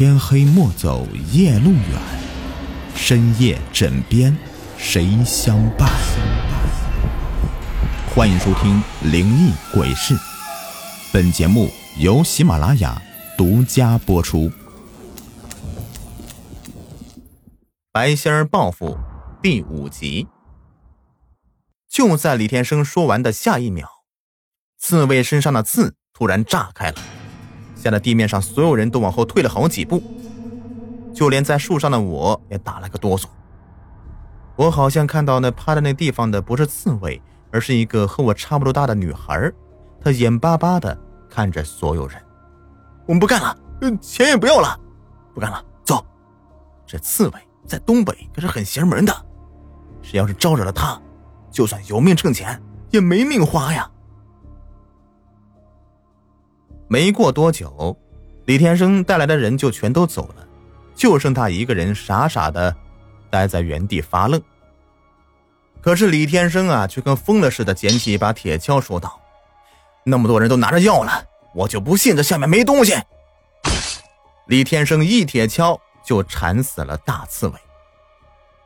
天黑莫走夜路远，深夜枕边谁相伴？欢迎收听《灵异鬼事》，本节目由喜马拉雅独家播出。白仙儿报复第五集。就在李天生说完的下一秒，刺猬身上的刺突然炸开了，吓得地面上所有人都往后退了好几步，就连在树上的我也打了个哆嗦。我好像看到那趴在那地方的不是刺猬，而是一个和我差不多大的女孩，她眼巴巴的看着所有人。我们不干了，嗯钱也不要了，不干了，走。这刺猬在东北可是很邪门的，谁要是招惹了他。就算有命挣钱，也没命花呀！没过多久，李天生带来的人就全都走了，就剩他一个人傻傻的待在原地发愣。可是李天生啊，却跟疯了似的，捡起一把铁锹，说道：“那么多人都拿着药了，我就不信这下面没东西！”李天生一铁锹就铲死了大刺猬。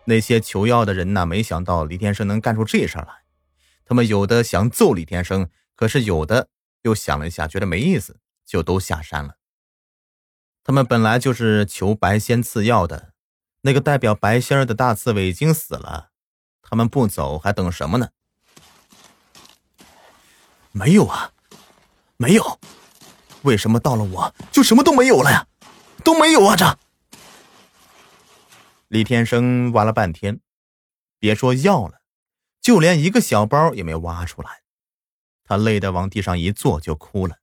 那些求药的人呐，没想到李天生能干出这事来。他们有的想揍李天生，可是有的又想了一下，觉得没意思，就都下山了。他们本来就是求白仙赐药的，那个代表白仙儿的大刺猬已经死了，他们不走还等什么呢？没有啊，没有，为什么到了我就什么都没有了呀？都没有啊，这。李天生挖了半天，别说药了，就连一个小包也没挖出来。他累得往地上一坐就哭了。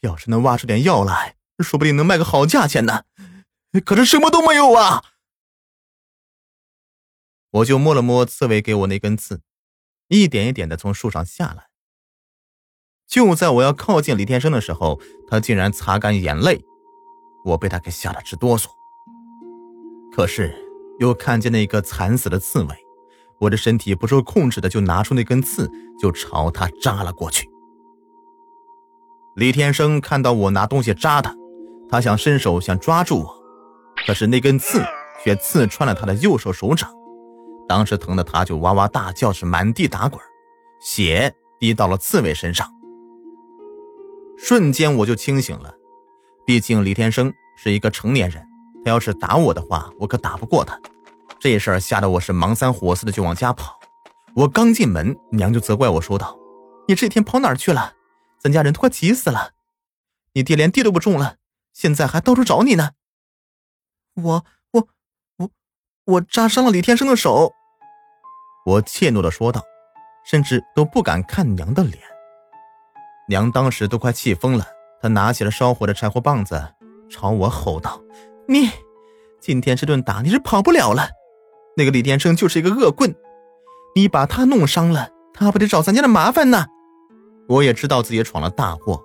要是能挖出点药来，说不定能卖个好价钱呢。可是什么都没有啊！我就摸了摸刺猬给我那根刺，一点一点的从树上下来。就在我要靠近李天生的时候，他竟然擦干眼泪，我被他给吓得直哆嗦。可是，又看见那个惨死的刺猬，我的身体不受控制的就拿出那根刺，就朝他扎了过去。李天生看到我拿东西扎他，他想伸手想抓住我，可是那根刺却刺穿了他的右手手掌，当时疼的他就哇哇大叫，是满地打滚，血滴到了刺猬身上。瞬间我就清醒了，毕竟李天生是一个成年人。他要是打我的话，我可打不过他。这事儿吓得我是忙三火四的就往家跑。我刚进门，娘就责怪我说道：“你这天跑哪儿去了？咱家人都快急死了。你爹连地都不种了，现在还到处找你呢。”我我我我扎伤了李天生的手。我怯懦的说道，甚至都不敢看娘的脸。娘当时都快气疯了，她拿起了烧火的柴火棒子，朝我吼道。你今天这顿打你是跑不了了，那个李天生就是一个恶棍，你把他弄伤了，他不得找咱家的麻烦呢。我也知道自己闯了大祸，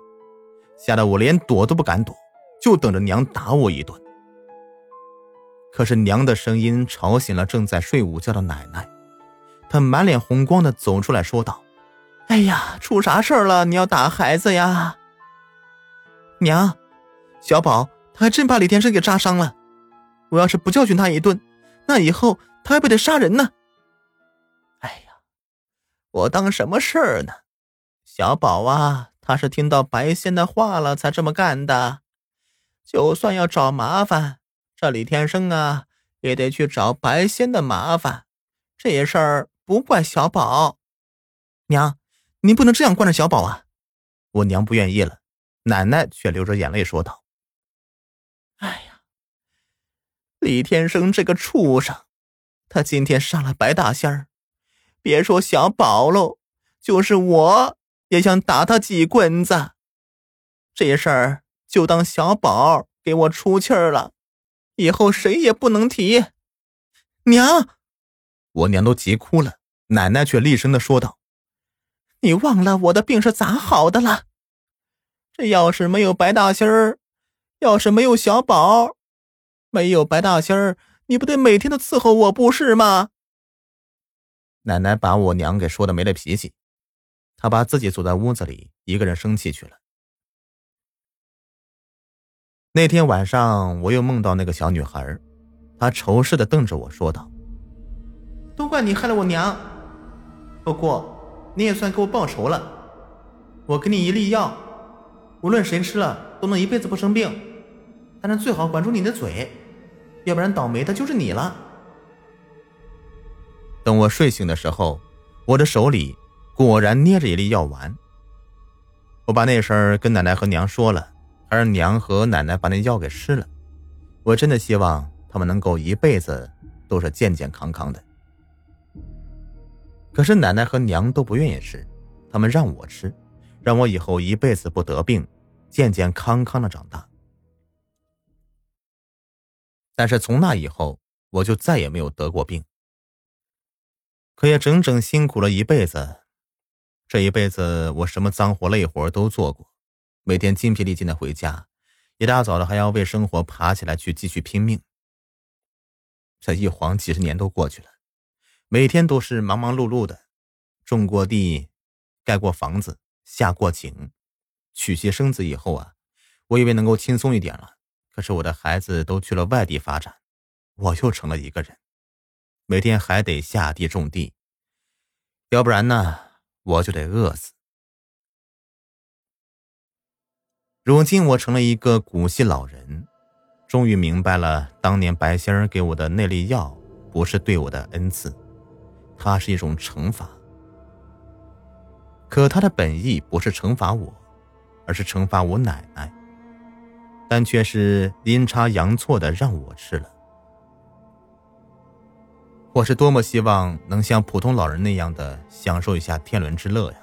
吓得我连躲都不敢躲，就等着娘打我一顿。可是娘的声音吵醒了正在睡午觉的奶奶，她满脸红光的走出来说道：“哎呀，出啥事了？你要打孩子呀？娘，小宝。”他还真把李天生给扎伤了，我要是不教训他一顿，那以后他还不得杀人呢？哎呀，我当什么事儿呢？小宝啊，他是听到白仙的话了才这么干的。就算要找麻烦，这李天生啊，也得去找白仙的麻烦。这事儿不怪小宝。娘，您不能这样惯着小宝啊！我娘不愿意了，奶奶却流着眼泪说道。哎呀，李天生这个畜生，他今天杀了白大仙儿，别说小宝喽，就是我也想打他几棍子。这事儿就当小宝给我出气儿了，以后谁也不能提。娘，我娘都急哭了，奶奶却厉声的说道：“你忘了我的病是咋好的了？这要是没有白大仙儿……”要是没有小宝，没有白大仙儿，你不得每天都伺候我不是吗？奶奶把我娘给说的没了脾气，她把自己锁在屋子里，一个人生气去了。那天晚上，我又梦到那个小女孩，她仇视的瞪着我说道：“都怪你害了我娘，不过你也算给我报仇了。我给你一粒药，无论谁吃了都能一辈子不生病，但是最好管住你的嘴，要不然倒霉的就是你了。”等我睡醒的时候，我的手里果然捏着一粒药丸。我把那事儿跟奶奶和娘说了。而娘和奶奶把那药给吃了，我真的希望他们能够一辈子都是健健康康的。可是奶奶和娘都不愿意吃，他们让我吃，让我以后一辈子不得病，健健康康的长大。但是从那以后，我就再也没有得过病。可也整整辛苦了一辈子，这一辈子我什么脏活累活都做过。每天筋疲力尽的回家，一大早的还要为生活爬起来去继续拼命。这一晃几十年都过去了，每天都是忙忙碌碌的，种过地，盖过房子，下过井，娶妻生子以后啊，我以为能够轻松一点了。可是我的孩子都去了外地发展，我又成了一个人，每天还得下地种地，要不然呢，我就得饿死。如今我成了一个古稀老人，终于明白了，当年白仙儿给我的那粒药不是对我的恩赐，它是一种惩罚。可他的本意不是惩罚我，而是惩罚我奶奶，但却是阴差阳错的让我吃了。我是多么希望能像普通老人那样的享受一下天伦之乐呀，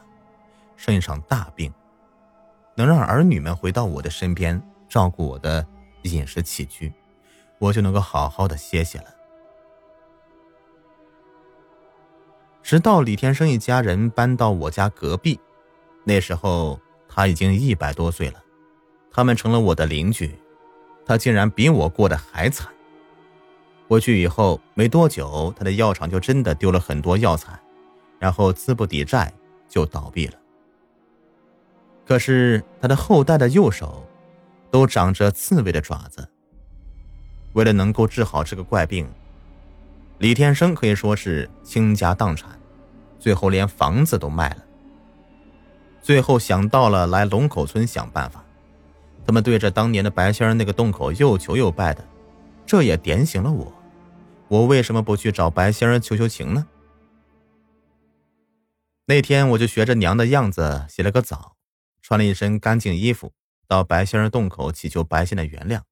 生一场大病。能让儿女们回到我的身边，照顾我的饮食起居，我就能够好好的歇歇了。直到李天生一家人搬到我家隔壁，那时候他已经一百多岁了，他们成了我的邻居，他竟然比我过得还惨。回去以后没多久，他的药厂就真的丢了很多药材，然后资不抵债就倒闭了。可是他的后代的右手，都长着刺猬的爪子。为了能够治好这个怪病，李天生可以说是倾家荡产，最后连房子都卖了。最后想到了来龙口村想办法，他们对着当年的白仙儿那个洞口又求又拜的，这也点醒了我。我为什么不去找白仙儿求求情呢？那天我就学着娘的样子洗了个澡。穿了一身干净衣服，到白仙儿洞口祈求白仙的原谅。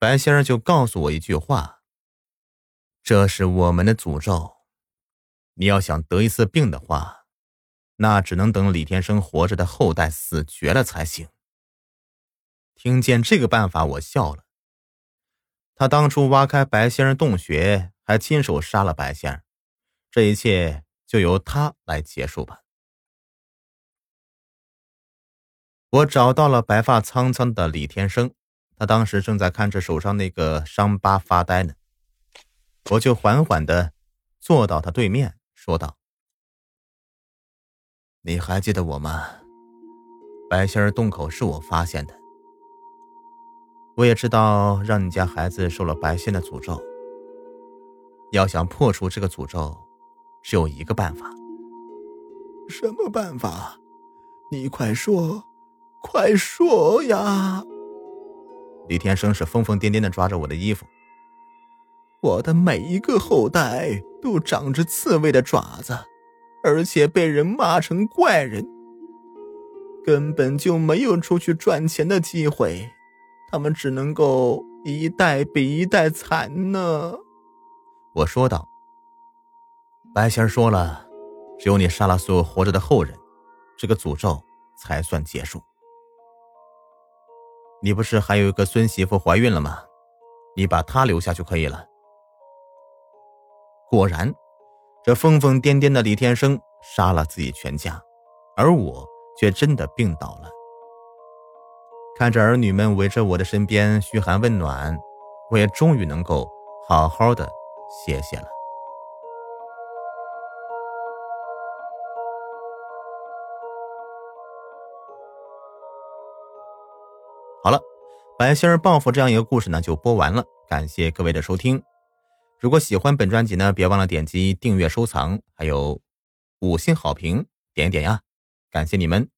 白仙儿就告诉我一句话：“这是我们的诅咒，你要想得一次病的话，那只能等李天生活着的后代死绝了才行。”听见这个办法，我笑了。他当初挖开白仙儿洞穴，还亲手杀了白仙儿，这一切就由他来结束吧。我找到了白发苍苍的李天生，他当时正在看着手上那个伤疤发呆呢。我就缓缓的坐到他对面，说道：“你还记得我吗？白仙儿洞口是我发现的。我也知道让你家孩子受了白仙的诅咒。要想破除这个诅咒，只有一个办法。什么办法？你快说！”快说呀！李天生是疯疯癫癫的抓着我的衣服。我的每一个后代都长着刺猬的爪子，而且被人骂成怪人，根本就没有出去赚钱的机会，他们只能够一代比一代惨呢。我说道。白仙说了，只有你杀了所有活着的后人，这个诅咒才算结束。你不是还有一个孙媳妇怀孕了吗？你把她留下就可以了。果然，这疯疯癫癫的李天生杀了自己全家，而我却真的病倒了。看着儿女们围着我的身边嘘寒问暖，我也终于能够好好的歇歇了。好了，白心儿报复这样一个故事呢，就播完了。感谢各位的收听。如果喜欢本专辑呢，别忘了点击订阅、收藏，还有五星好评，点点呀！感谢你们。